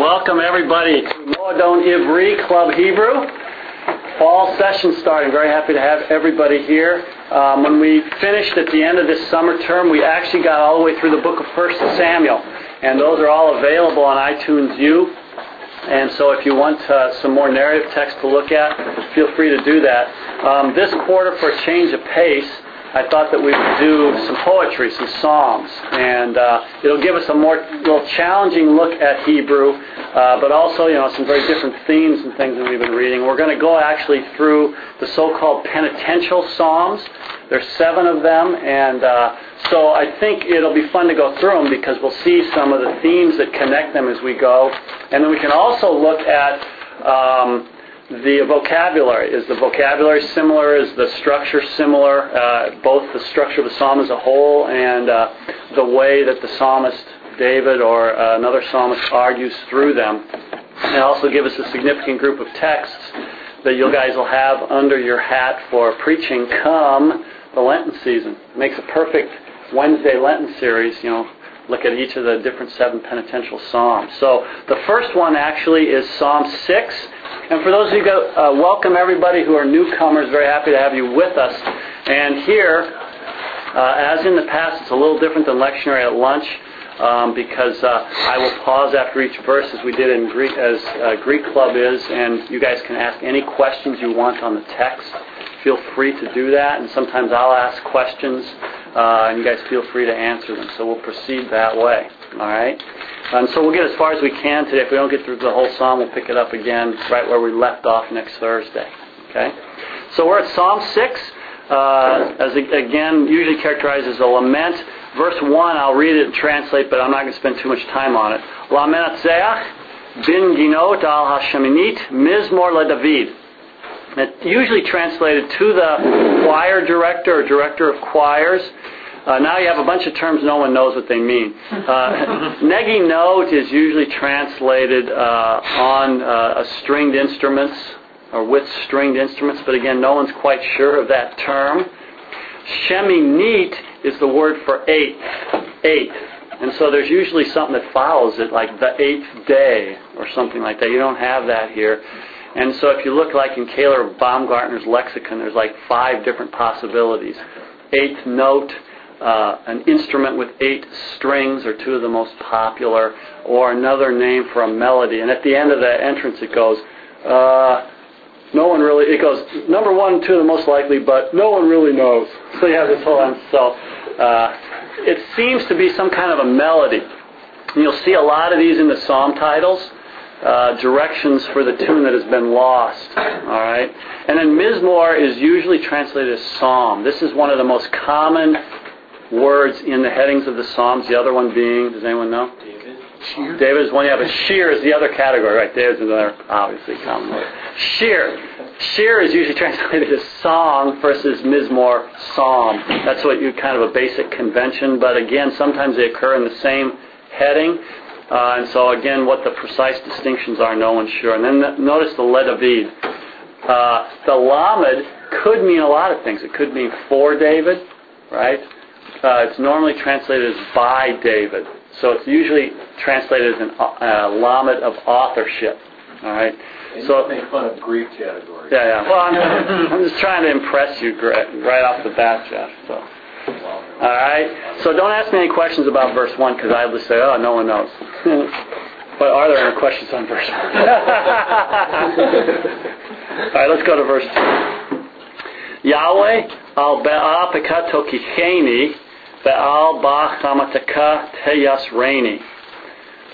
welcome everybody to Moadon Ivri Club Hebrew. Fall session starting. Very happy to have everybody here. Um, when we finished at the end of this summer term, we actually got all the way through the book of First Samuel, and those are all available on iTunes U. And so if you want uh, some more narrative text to look at, feel free to do that. Um, this quarter, for a change of pace, I thought that we would do some poetry, some psalms, and uh, it'll give us a more little challenging look at Hebrew, uh, but also you know some very different themes and things that we've been reading. We're going to go actually through the so-called penitential psalms. There's seven of them, and uh, so I think it'll be fun to go through them because we'll see some of the themes that connect them as we go, and then we can also look at. Um, the vocabulary. Is the vocabulary similar? Is the structure similar? Uh, both the structure of the psalm as a whole and uh, the way that the psalmist David or uh, another psalmist argues through them. And also give us a significant group of texts that you guys will have under your hat for preaching come the Lenten season. It makes a perfect Wednesday Lenten series, you know, look at each of the different seven penitential psalms. So the first one actually is Psalm 6. And for those of you who uh, welcome everybody who are newcomers, very happy to have you with us. And here, uh, as in the past, it's a little different than lectionary at lunch. Um, because uh, I will pause after each verse as we did in Greek, as uh, Greek Club is, and you guys can ask any questions you want on the text. Feel free to do that, and sometimes I'll ask questions, uh, and you guys feel free to answer them. So we'll proceed that way. All right. And so we'll get as far as we can today. If we don't get through the whole psalm, we'll pick it up again right where we left off next Thursday. Okay? So we're at Psalm 6, uh, as again, usually characterized as a lament. Verse 1, I'll read it and translate, but I'm not going to spend too much time on it. Lament Zeach, bin ginot al hasheminit, mizmor le David. It usually translated to the choir director or director of choirs. Uh, now you have a bunch of terms no one knows what they mean. Uh, neginot is usually translated uh, on uh, stringed instruments or with stringed instruments, but again, no one's quite sure of that term. Sheminit is the word for eighth, eighth. And so there's usually something that follows it, like the eighth day or something like that. You don't have that here. And so if you look like in Koehler Baumgartner's lexicon, there's like five different possibilities. Eighth note, uh, an instrument with eight strings are two of the most popular, or another name for a melody. And at the end of the entrance, it goes, uh, no one really, it goes, number one, two of the most likely, but no one really knows. So you have this whole end. So uh, it seems to be some kind of a melody. And you'll see a lot of these in the psalm titles. Uh, directions for the tune that has been lost. All right, and then Mizmor is usually translated as psalm. This is one of the most common words in the headings of the Psalms. The other one being, does anyone know? David. Sheer. David is one. Yeah, but sheer is the other category, right? David's another obviously common word. Sheer. Sheer is usually translated as song versus mizmor, psalm. That's what you kind of a basic convention. But again, sometimes they occur in the same heading. Uh, and so again, what the precise distinctions are, no one's sure. And then notice the le David. Uh, the lamed could mean a lot of things. It could mean for David, right? Uh, it's normally translated as by David. So it's usually translated as an uh, of authorship. All right. And so make fun of Greek category. Yeah, yeah. Well, I'm, I'm just trying to impress you right off the bat, Jeff. So. All right. So don't ask me any questions about verse one because I'll just say, oh, no one knows. but are there any questions on verse one? All right. Let's go to verse two. Yahweh al be'a pekato kicheni Ve'al ba chamataka teyas reini.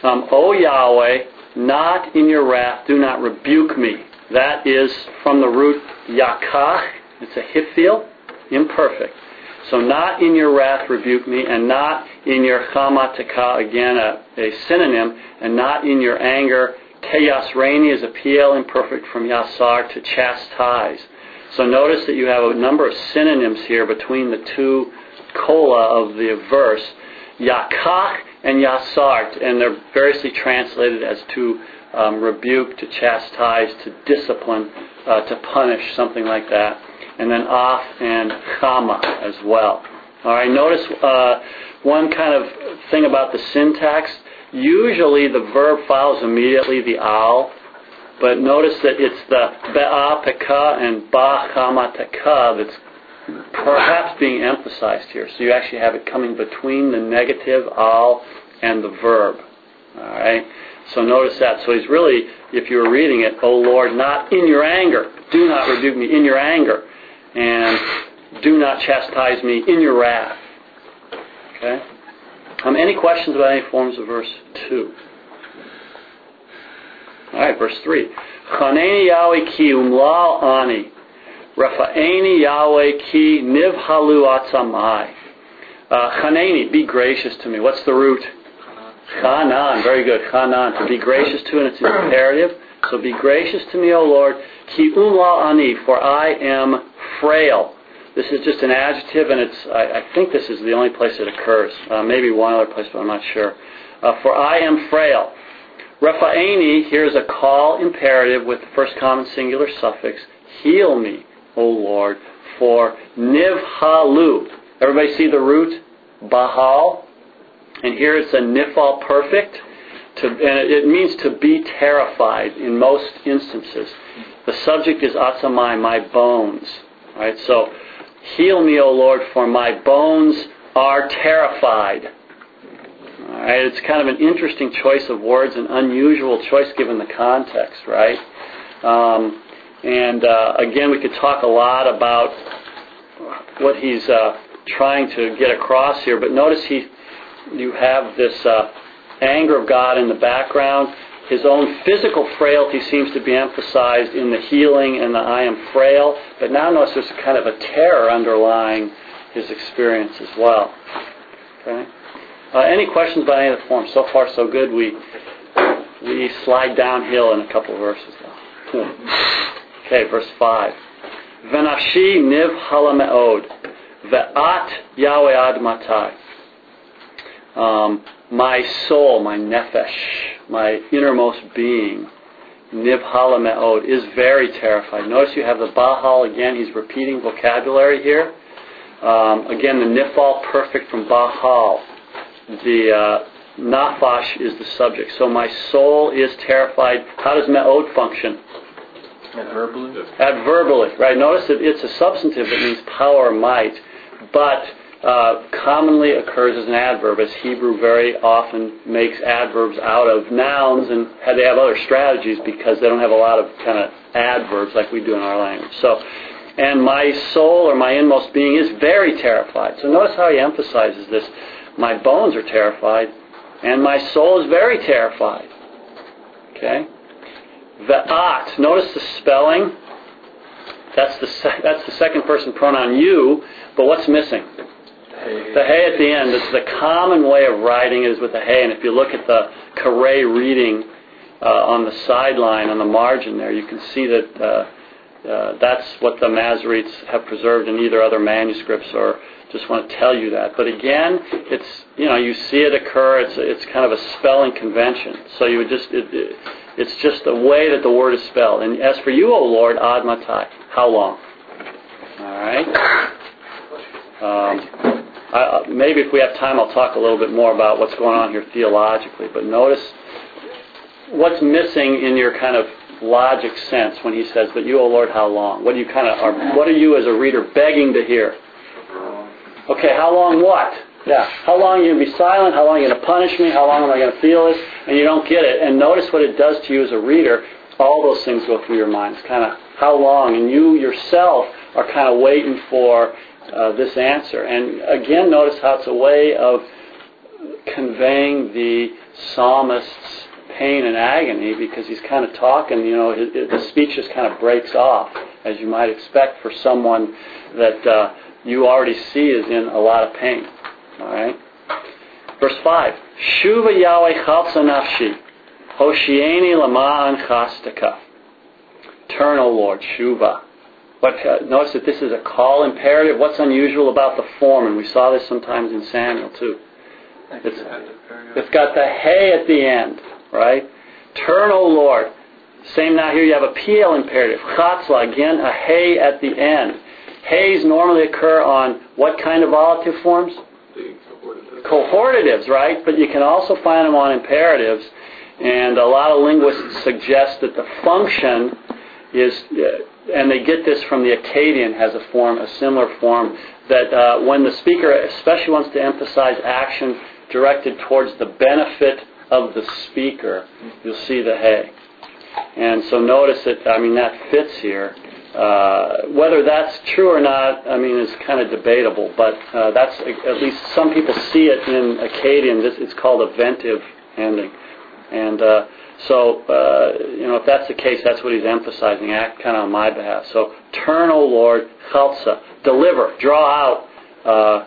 Um, o Yahweh, not in your wrath, do not rebuke me. That is from the root yakach. It's a hifil, imperfect. So not in your wrath rebuke me, and not in your chamataka, again a, a synonym, and not in your anger. Teyas reini is a Piel imperfect from yasar to chastise. So notice that you have a number of synonyms here between the two kola of the verse, yakach and yasart, and they're variously translated as to um, rebuke, to chastise, to discipline, uh, to punish, something like that. And then af and chama as well. All right, notice uh, one kind of thing about the syntax. Usually the verb follows immediately the al, but notice that it's the be'apeka and ba'chamateka that's perhaps being emphasized here. So you actually have it coming between the negative al and the verb. All right. So notice that. So he's really, if you were reading it, "O Lord, not in your anger, do not rebuke me in your anger, and do not chastise me in your wrath." Okay. Um, any questions about any forms of verse two? All right, verse three. Chaneni Yahweh ki umlal ani, Rafa'eni Yahweh ki nivhalu atzamai. Uh, chaneni, be gracious to me. What's the root? Chanan, very good. Chanan, to be gracious to, and it's imperative. So be gracious to me, O Lord. Ki umla ani, for I am frail. This is just an adjective, and it's. I, I think this is the only place it occurs. Uh, maybe one other place, but I'm not sure. Uh, for I am frail. Raphaeni, here's a Qal imperative with the first common singular suffix. Heal me, O Lord, for nivhalu. Everybody see the root? Bahal. And here it's a nifal perfect, to, and it means to be terrified in most instances. The subject is atzamai, my bones. Right? So, heal me, O Lord, for my bones are terrified. Right? It's kind of an interesting choice of words, an unusual choice given the context, right? Um, and uh, again, we could talk a lot about what he's uh, trying to get across here, but notice he you have this uh, anger of God in the background. His own physical frailty seems to be emphasized in the healing and the I am frail, but now notice there's kind of a terror underlying his experience as well. Okay? Uh, any questions about any of the forms? So far, so good. We we slide downhill in a couple of verses, okay, verse five. Venafshi niv halameod, ve'at Yahweh ad matai um, my soul, my nefesh, my innermost being, nivhala me'od, is very terrified. Notice you have the bahal again. He's repeating vocabulary here. Um, again, the nifal perfect from bahal. The uh, nafash is the subject. So my soul is terrified. How does me'od function? Adverbally. Adverbally, right? Notice that it's a substantive that means power, might, but uh, commonly occurs as an adverb, as Hebrew very often makes adverbs out of nouns, and they have other strategies because they don't have a lot of kind of adverbs like we do in our language. So, and my soul or my inmost being is very terrified. So notice how he emphasizes this. My bones are terrified, and my soul is very terrified. Okay? The at. Notice the spelling. That's the that's the second person pronoun you. But what's missing? The hay at the end, it's the common way of writing is with the hay. And if you look at the Qere reading uh, on the sideline, on the margin there, you can see that uh, uh, that's what the Masoretes have preserved in either other manuscripts or just want to tell you that. But again, it's, you know, you see it occur, it's, it's kind of a spelling convention. So you would just, it, it, it's just the way that the word is spelled. And as for you, O Lord, ad matai, how long? All right. Um, I, maybe if we have time, I'll talk a little bit more about what's going on here theologically. But notice what's missing in your kind of logic sense when he says, "But you, O Lord, how long?" What do you kind of are? What are you as a reader begging to hear? Okay, how long? What? Yeah. How long are you going to be silent? How long are you going to punish me? How long am I going to feel this? And you don't get it. And notice what it does to you as a reader. All those things go through your mind. It's kind of how long, and you yourself are kind of waiting for uh, this answer. And again, notice how it's a way of conveying the psalmist's pain and agony because he's kind of talking, you know, his, the speech just kind of breaks off, as you might expect for someone that uh, you already see is in a lot of pain. All right? Verse 5 Shuva Yahweh chalsa nafshi, Hoshieni lama'an chastaka. Turn, O Lord, Shuva. But uh, notice that this is a Qal imperative. What's unusual about the form, and we saw this sometimes in Samuel too. It's, it's got the hay at the end, right? Turn, O Lord. Same now here, you have a Piel imperative. Chatzla, again, a hay at the end. Hays normally occur on what kind of volitive forms? cohortatives, right? But you can also find them on imperatives. And a lot of linguists suggest that the function is, uh, and they get this from the Akkadian, has a form, a similar form, that uh, when the speaker especially wants to emphasize action directed towards the benefit of the speaker, you'll see the hey. And so notice that, I mean, that fits here. Uh, whether that's true or not, I mean, it's kind of debatable, but uh, that's at least some people see it in Akkadian. This, it's called a ventive ending. And uh, so, uh, you know, if that's the case, that's what he's emphasizing, act kind of on my behalf. So, turn, O Lord, chalsa, deliver, draw out, uh,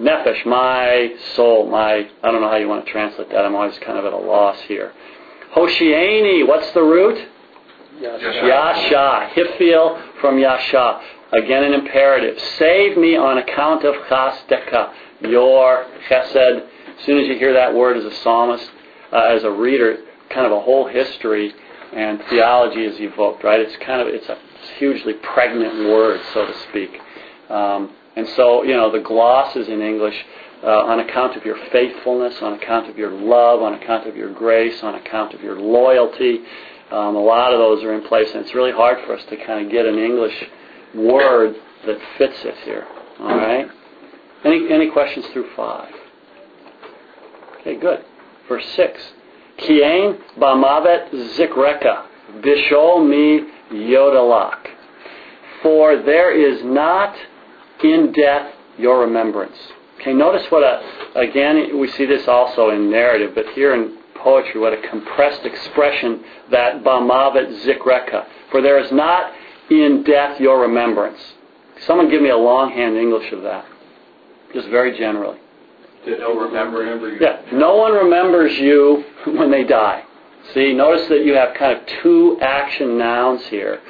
nefesh, my soul, my, I don't know how you want to translate that. I'm always kind of at a loss here. Hoshiani, what's the root? Yasha. Yasha. Hifil from Yasha. Again, an imperative. Save me on account of chasdeka, your chesed. As soon as you hear that word as a psalmist, uh, as a reader, kind of a whole history and theology is evoked, right? It's kind of it's a hugely pregnant word, so to speak. Um, and so, you know, the glosses in English, uh, on account of your faithfulness, on account of your love, on account of your grace, on account of your loyalty, um, a lot of those are in place, and it's really hard for us to kind of get an English word that fits it here. All right. Any any questions through five? Okay, good. Verse six. Kien bamavet zikreka bishol mi yodalak. For there is not in death your remembrance. Okay, notice what a, again, we see this also in narrative, but here in poetry, what a compressed expression that bamavet zikreka. For there is not in death your remembrance. Someone give me a longhand English of that, just very generally. To no remember you. Yeah, no one remembers you when they die. See, notice that you have kind of two action nouns here,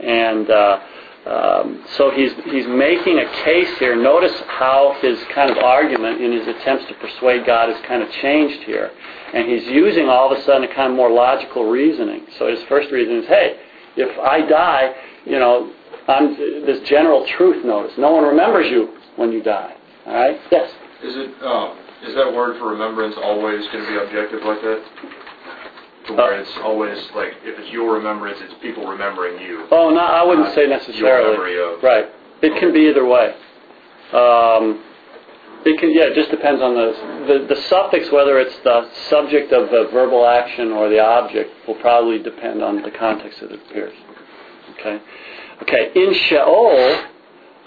and uh, um, so he's he's making a case here. Notice how his kind of argument in his attempts to persuade God has kind of changed here, and he's using all of a sudden a kind of more logical reasoning. So his first reason is, hey, if I die, you know, I'm this general truth. Notice, no one remembers you when you die. All right? Yes. Is it um, is that word for remembrance always going to be objective like that? To where it's always like if it's your remembrance, it's people remembering you. Oh, no, I wouldn't say your necessarily. memory of- Right. It can be either way. Um, it can, yeah, it just depends on the, the the suffix, whether it's the subject of the verbal action or the object, will probably depend on the context that it appears. Okay. Okay. In Sheol,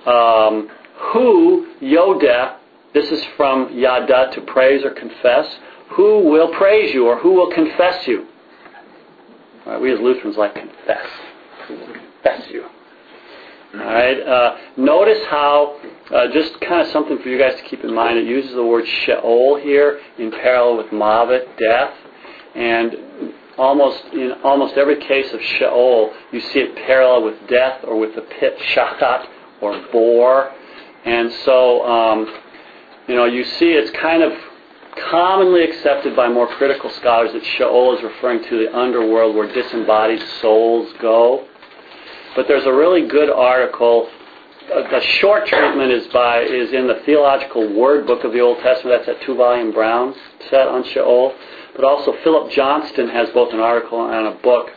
um, who Yodeh, this is from Yada to praise or confess. Who will praise you or who will confess you? Right, we as Lutherans like confess. Who will confess you? All right. Uh, notice how, uh, just kind of something for you guys to keep in mind. It uses the word Sheol here in parallel with Mavet, death, and almost in almost every case of Sheol, you see it parallel with death or with the pit Shakat or bore, and so um, you know you see it's kind of commonly accepted by more critical scholars that Sheol is referring to the underworld where disembodied souls go. But there's a really good article. A, a short treatment is by is in the Theological Word Book of the Old Testament. That's that two-volume Brown set on Sheol. But also Philip Johnston has both an article and a book.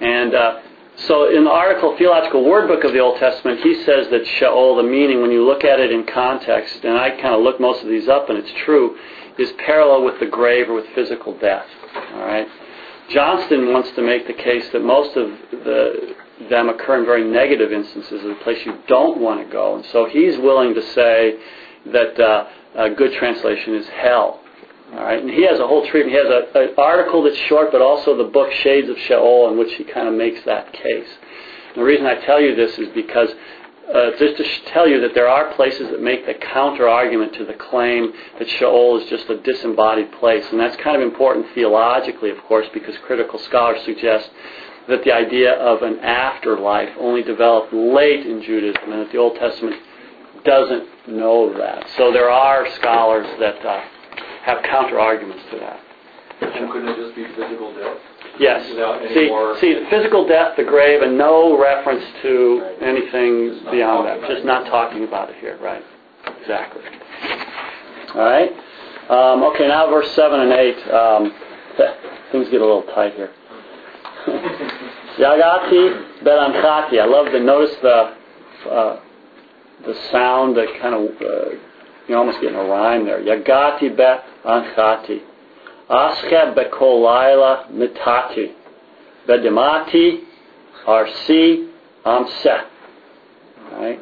And uh, so in the article Theological Word Book of the Old Testament, he says that Sheol, the meaning when you look at it in context, and I kind of look most of these up, and it's true, is parallel with the grave or with physical death. All right. Johnston wants to make the case that most of the, them occur in very negative instances, a place you don't want to go. And so he's willing to say that uh, a good translation is hell. All right, and he has a whole treatment. He has an article that's short, but also the book Shades of Sheol, in which he kind of makes that case. And the reason I tell you this is because uh, just to tell you that there are places that make the counter argument to the claim that Sheol is just a disembodied place, and that's kind of important theologically, of course, because critical scholars suggest that the idea of an afterlife only developed late in Judaism, and that the Old Testament doesn't know that. So there are scholars that uh, have counter arguments to that. And couldn't it just be physical death? Yes. See, see, the physical death, the grave, and no reference to anything beyond that. Just not talking about it here, right? Exactly. All right. Um, okay, now verse seven and eight. Um, things get a little tight here. Yagati belanchati. I love to notice the uh, the sound that kind of uh, you're almost getting a rhyme there. Yagati belanchati. Ascha bekolayla mitati. Bedemati arsi amse. Right.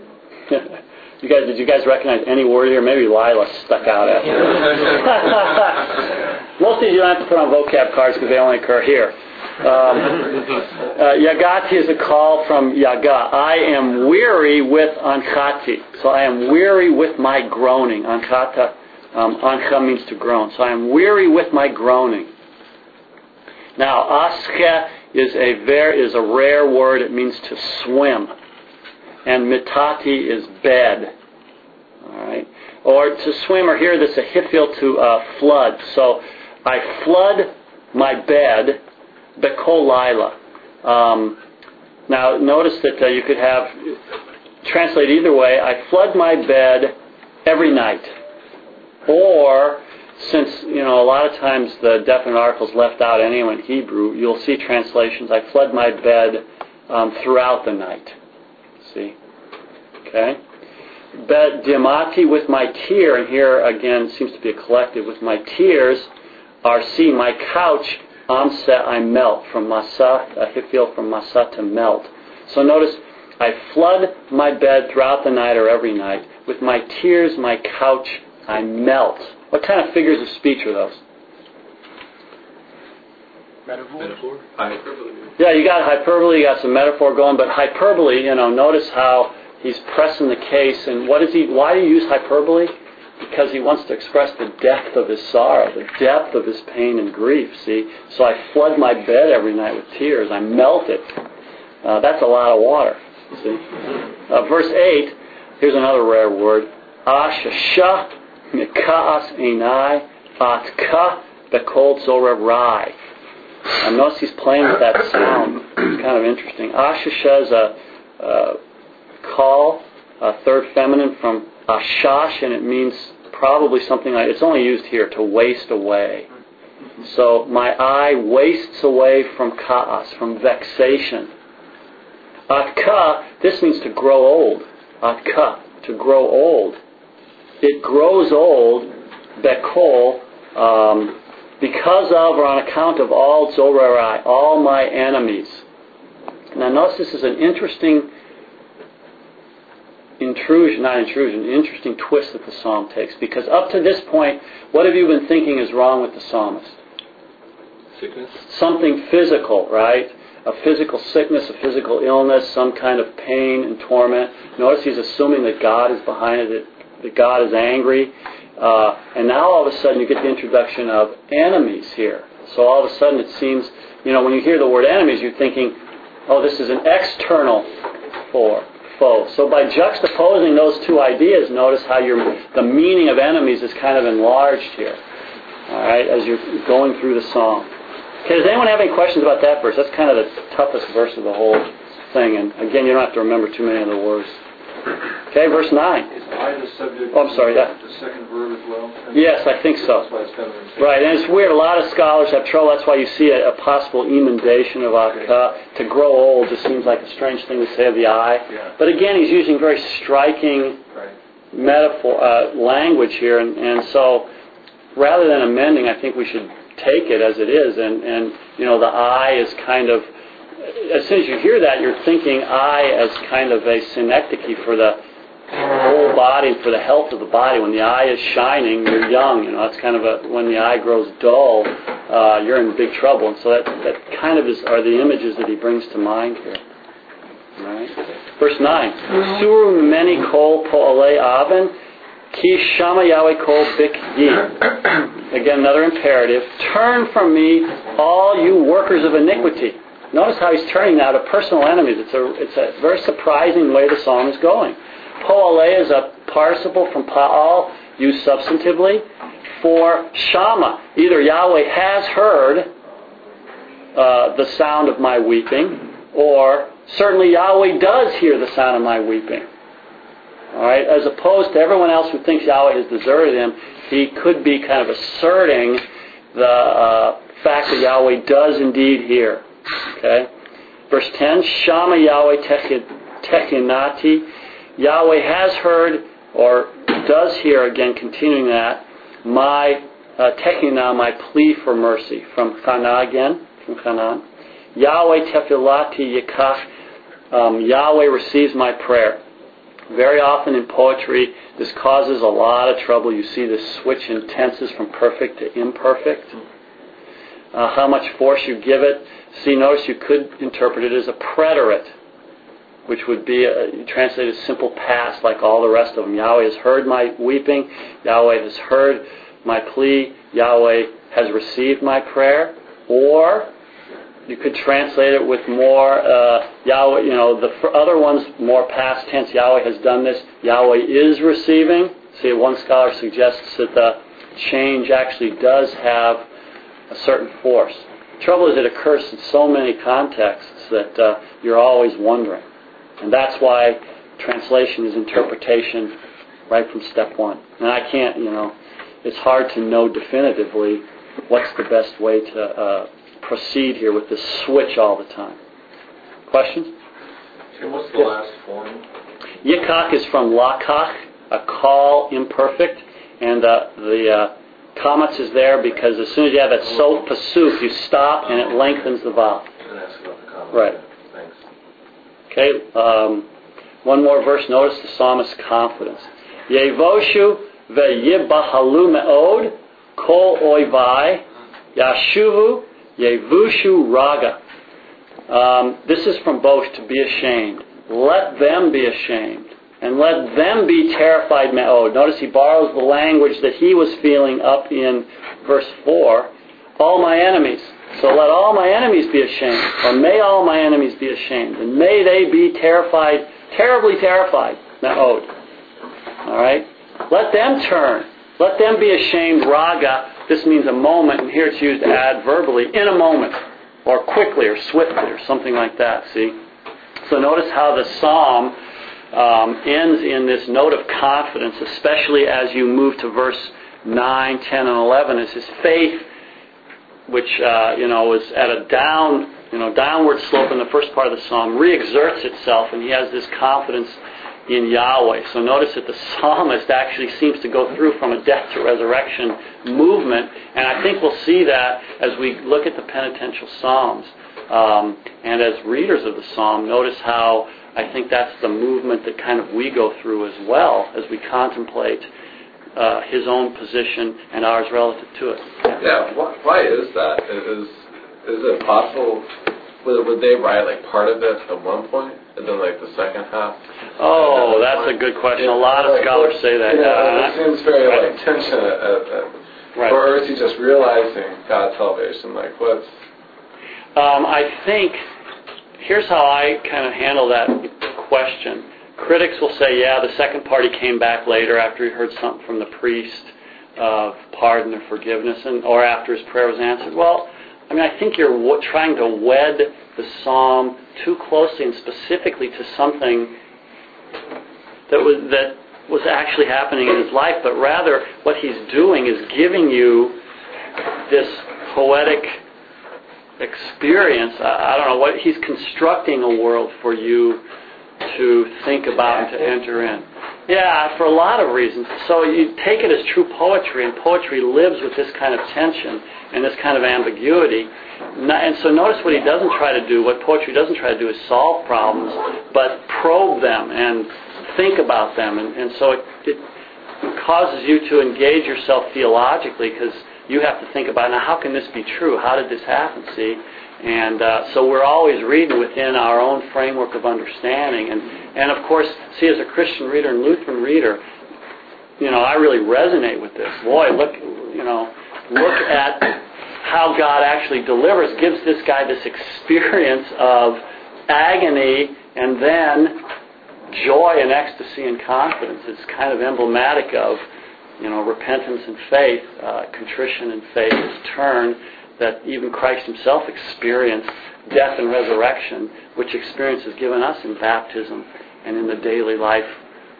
You guys, did you guys recognize any word here? Maybe Lila stuck out at you. Most of these you don't have to put on vocab cards because they only occur here. Um, uh, yagati is a Qal from yaga. I am weary with anchati. So I am weary with my groaning. Anchata, um, ancha means to groan. So I am weary with my groaning. Now, aske is a ver, is a rare word. It means to swim and mitati is bed. All right, or to swim, or here this a hifil to uh, flood. So I flood my bed, bekol lila. Um, now notice that uh, you could have translate either way. I flood my bed every night, or since you know a lot of times the definite articles left out anyway in Hebrew, you'll see translations. I flood my bed um, throughout the night. See? Okay? Bet dimati with my tear, and here again seems to be a collective, with my tears are see my couch amsa I melt from masa a hifil from masa to melt. So notice I flood my bed throughout the night or every night. With my tears my couch I melt. What kind of figures of speech are those? Metaphor? Hyperbole. Yeah, you got hyperbole, you got some metaphor going, but hyperbole, you know, notice how he's pressing the case, and what is he? Why do you use hyperbole? Because he wants to express the depth of his sorrow, the depth of his pain and grief. See, so I flood my bed every night with tears. I melt it. Uh, that's a lot of water. See, uh, verse eight. Here's another rare word. Ashasha mikaas enai atka bekol zorev rai. And notice he's playing with that sound. It's kind of interesting. Ashasha is a uh, Qal, a third feminine from ashash, and it means probably something like, it's only used here, to waste away. So my eye wastes away from kaas, from vexation. Atka, this means to grow old. Atka, to grow old. It grows old, bekol, um, because of or on account of all zorerai, all my enemies. Now notice this is an interesting intrusion, not intrusion, interesting twist that the psalm takes. Because up to this point, what have you been thinking is wrong with the psalmist? Sickness? Something physical, right? A physical sickness, a physical illness, some kind of pain and torment. Notice he's assuming that God is behind it, that God is angry. Uh, and now all of a sudden you get the introduction of enemies here. So all of a sudden it seems, you know, when you hear the word enemies, you're thinking, oh, this is an external foe foe. So by juxtaposing those two ideas, notice how the meaning of enemies is kind of enlarged here. All right, as you're going through the psalm. Okay, does anyone have any questions about that verse? That's kind of the toughest verse of the whole thing. And again, you don't have to remember too many of the words. Okay, verse 9. I the subject Oh, I'm sorry, yeah. the second verb as well? Yes, I think so. That's why it's feminine. Right, and it's weird. A lot of scholars have trouble. That's why you see a, a possible emendation of akka. To grow old just seems like a strange thing to say of the eye. Yeah. But again, he's using very striking Right. metaphor uh, language here, and, and so rather than amending, I think we should take it as it is. And, and you know, the eye is kind of as soon as you hear that, you're thinking eye as kind of a synecdoche for the whole body, for the health of the body. When the eye is shining, you're young. You know, that's kind of a when the eye grows dull, uh, you're in big trouble. And so that that kind of is are the images that he brings to mind here. Right. Verse nine. Suru many kol po'ale aven. Ki shama Yahweh kol bik. Again, another imperative. Turn from me, all you workers of iniquity. Notice how he's turning now to personal enemies. It's a, it's a very surprising way the psalm is going. Po'ale is a participle from pa'al, used substantively, for shama. Either Yahweh has heard uh, the sound of my weeping, or certainly Yahweh does hear the sound of my weeping. All right, as opposed to everyone else who thinks Yahweh has deserted him, he could be kind of asserting the uh, fact that Yahweh does indeed hear. Okay? Verse 10, Shama Yahweh Techinati. Yahweh has heard or does hear, again, continuing that, my uh, now my plea for mercy. From Chana again, from Chanan. Yahweh Tefilati Yikach. Um, Yahweh receives my prayer. Very often in poetry, this causes a lot of trouble. You see this switch in tenses from perfect to imperfect. Uh, how much force you give it. See, notice you could interpret it as a preterite, which would be a, translated simple past like all the rest of them. Yahweh has heard my weeping. Yahweh has heard my plea. Yahweh has received my prayer. Or you could translate it with more uh, Yahweh. You know, the other ones more past tense. Yahweh has done this. Yahweh is receiving. See, one scholar suggests that the change actually does have a certain force. The trouble is, it occurs in so many contexts that uh, you're always wondering, and that's why translation is interpretation right from step one. And I can't, you know, it's hard to know definitively what's the best way to uh, proceed here with this switch all the time. Questions? And what's the last form? Yikach is from lakach, a Qal imperfect, and uh, the uh, qamets is there because as soon as you have that sof pasuk, you stop and it lengthens the vowel. Right. Okay. Um, one more verse. Notice the psalmist's confidence. Yevoshu ve'yibahalu me'od kol oivai yashuvu Yevushu Raga. Um, this is from both to be ashamed. Let them be ashamed. And let them be terrified me'od. Notice he borrows the language that he was feeling up in verse 4. All my enemies. So let all my enemies be ashamed. Or may all my enemies be ashamed. And may they be terrified, terribly terrified me'od. Alright? Let them turn. Let them be ashamed, raga, this means a moment, and here it's used adverbially, in a moment, or quickly, or swiftly, or something like that, see? So notice how the psalm um, ends in this note of confidence, especially as you move to verse 9, 10, and 11, as his faith, which, uh, you know, was at a down, you know, downward slope in the first part of the psalm, re-exerts itself, and he has this confidence in Yahweh. So notice that the psalmist actually seems to go through from a death to resurrection movement, and I think we'll see that as we look at the penitential psalms. Um, and as readers of the psalm, notice how I think that's the movement that kind of we go through as well as we contemplate uh, his own position and ours relative to it. Yeah, yeah why, why is that? Is is it possible? Would, would they write like part of it at one and then like the second half? Oh, that's a good question. a lot of scholars say that. Yeah, uh, it seems very right. like tension at, at, at right. or is he just realizing God's salvation? Like what's? Um, I think here's how I kind of handle that question. Critics will say, yeah, the second party came back later after he heard something from the priest of pardon or forgiveness, and or after his prayer was answered. Well, I mean, I think you're w- trying to wed the psalm too closely and specifically to something that was that was actually happening in his life, but rather what he's doing is giving you this poetic experience. I, I don't know what he's constructing a world for you to think about and to enter in. Yeah, for a lot of reasons. So you take it as true poetry, and poetry lives with this kind of tension and this kind of ambiguity. And so notice what he doesn't try to do, what poetry doesn't try to do is solve problems, but probe them and think about them. And, and so it, it causes you to engage yourself theologically because you have to think about, now how can this be true? How did this happen, see? And uh, so we're always reading within our own framework of understanding. And, and of course, see, as a Christian reader and Lutheran reader, you know, I really resonate with this. Boy, look, you know, look at how God actually delivers, gives this guy this experience of agony and then joy and ecstasy and confidence. It's kind of emblematic of, you know, repentance and faith, uh, contrition and faith, this turn that even Christ himself experienced death and resurrection, which experience is given us in baptism and in the daily life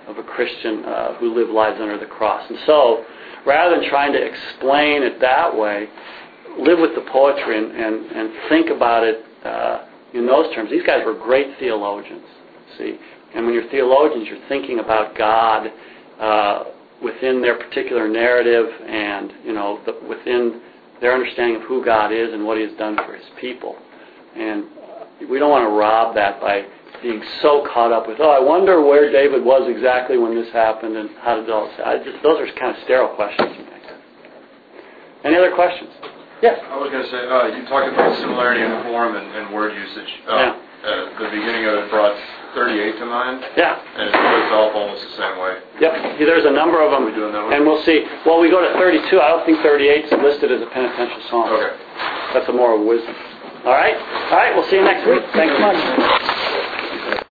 of a Christian uh, who live lives under the cross. And so, rather than trying to explain it that way, live with the poetry and, and, and think about it uh, in those terms. These guys were great theologians, see. And when you're theologians, you're thinking about God uh, within their particular narrative and, you know, the, within their understanding of who God is and what He has done for His people. And uh, we don't want to rob that by being so caught up with, oh, I wonder where David was exactly when this happened and how did all. I just, those are kind of sterile questions to make. Any other questions? Yes. I was going to say, uh, you talked about the similarity in form and, and word usage. Uh, Yeah. uh, the beginning of it brought 38 to 9? Yeah. and it splits off almost the same way. Yep. There's a number of them, We doing that one? and we'll see. Well, we go to 32. I don't think 38 is listed as a penitential psalm. Okay. That's a moral wisdom. All right. All right. We'll see you next week. Thanks so much.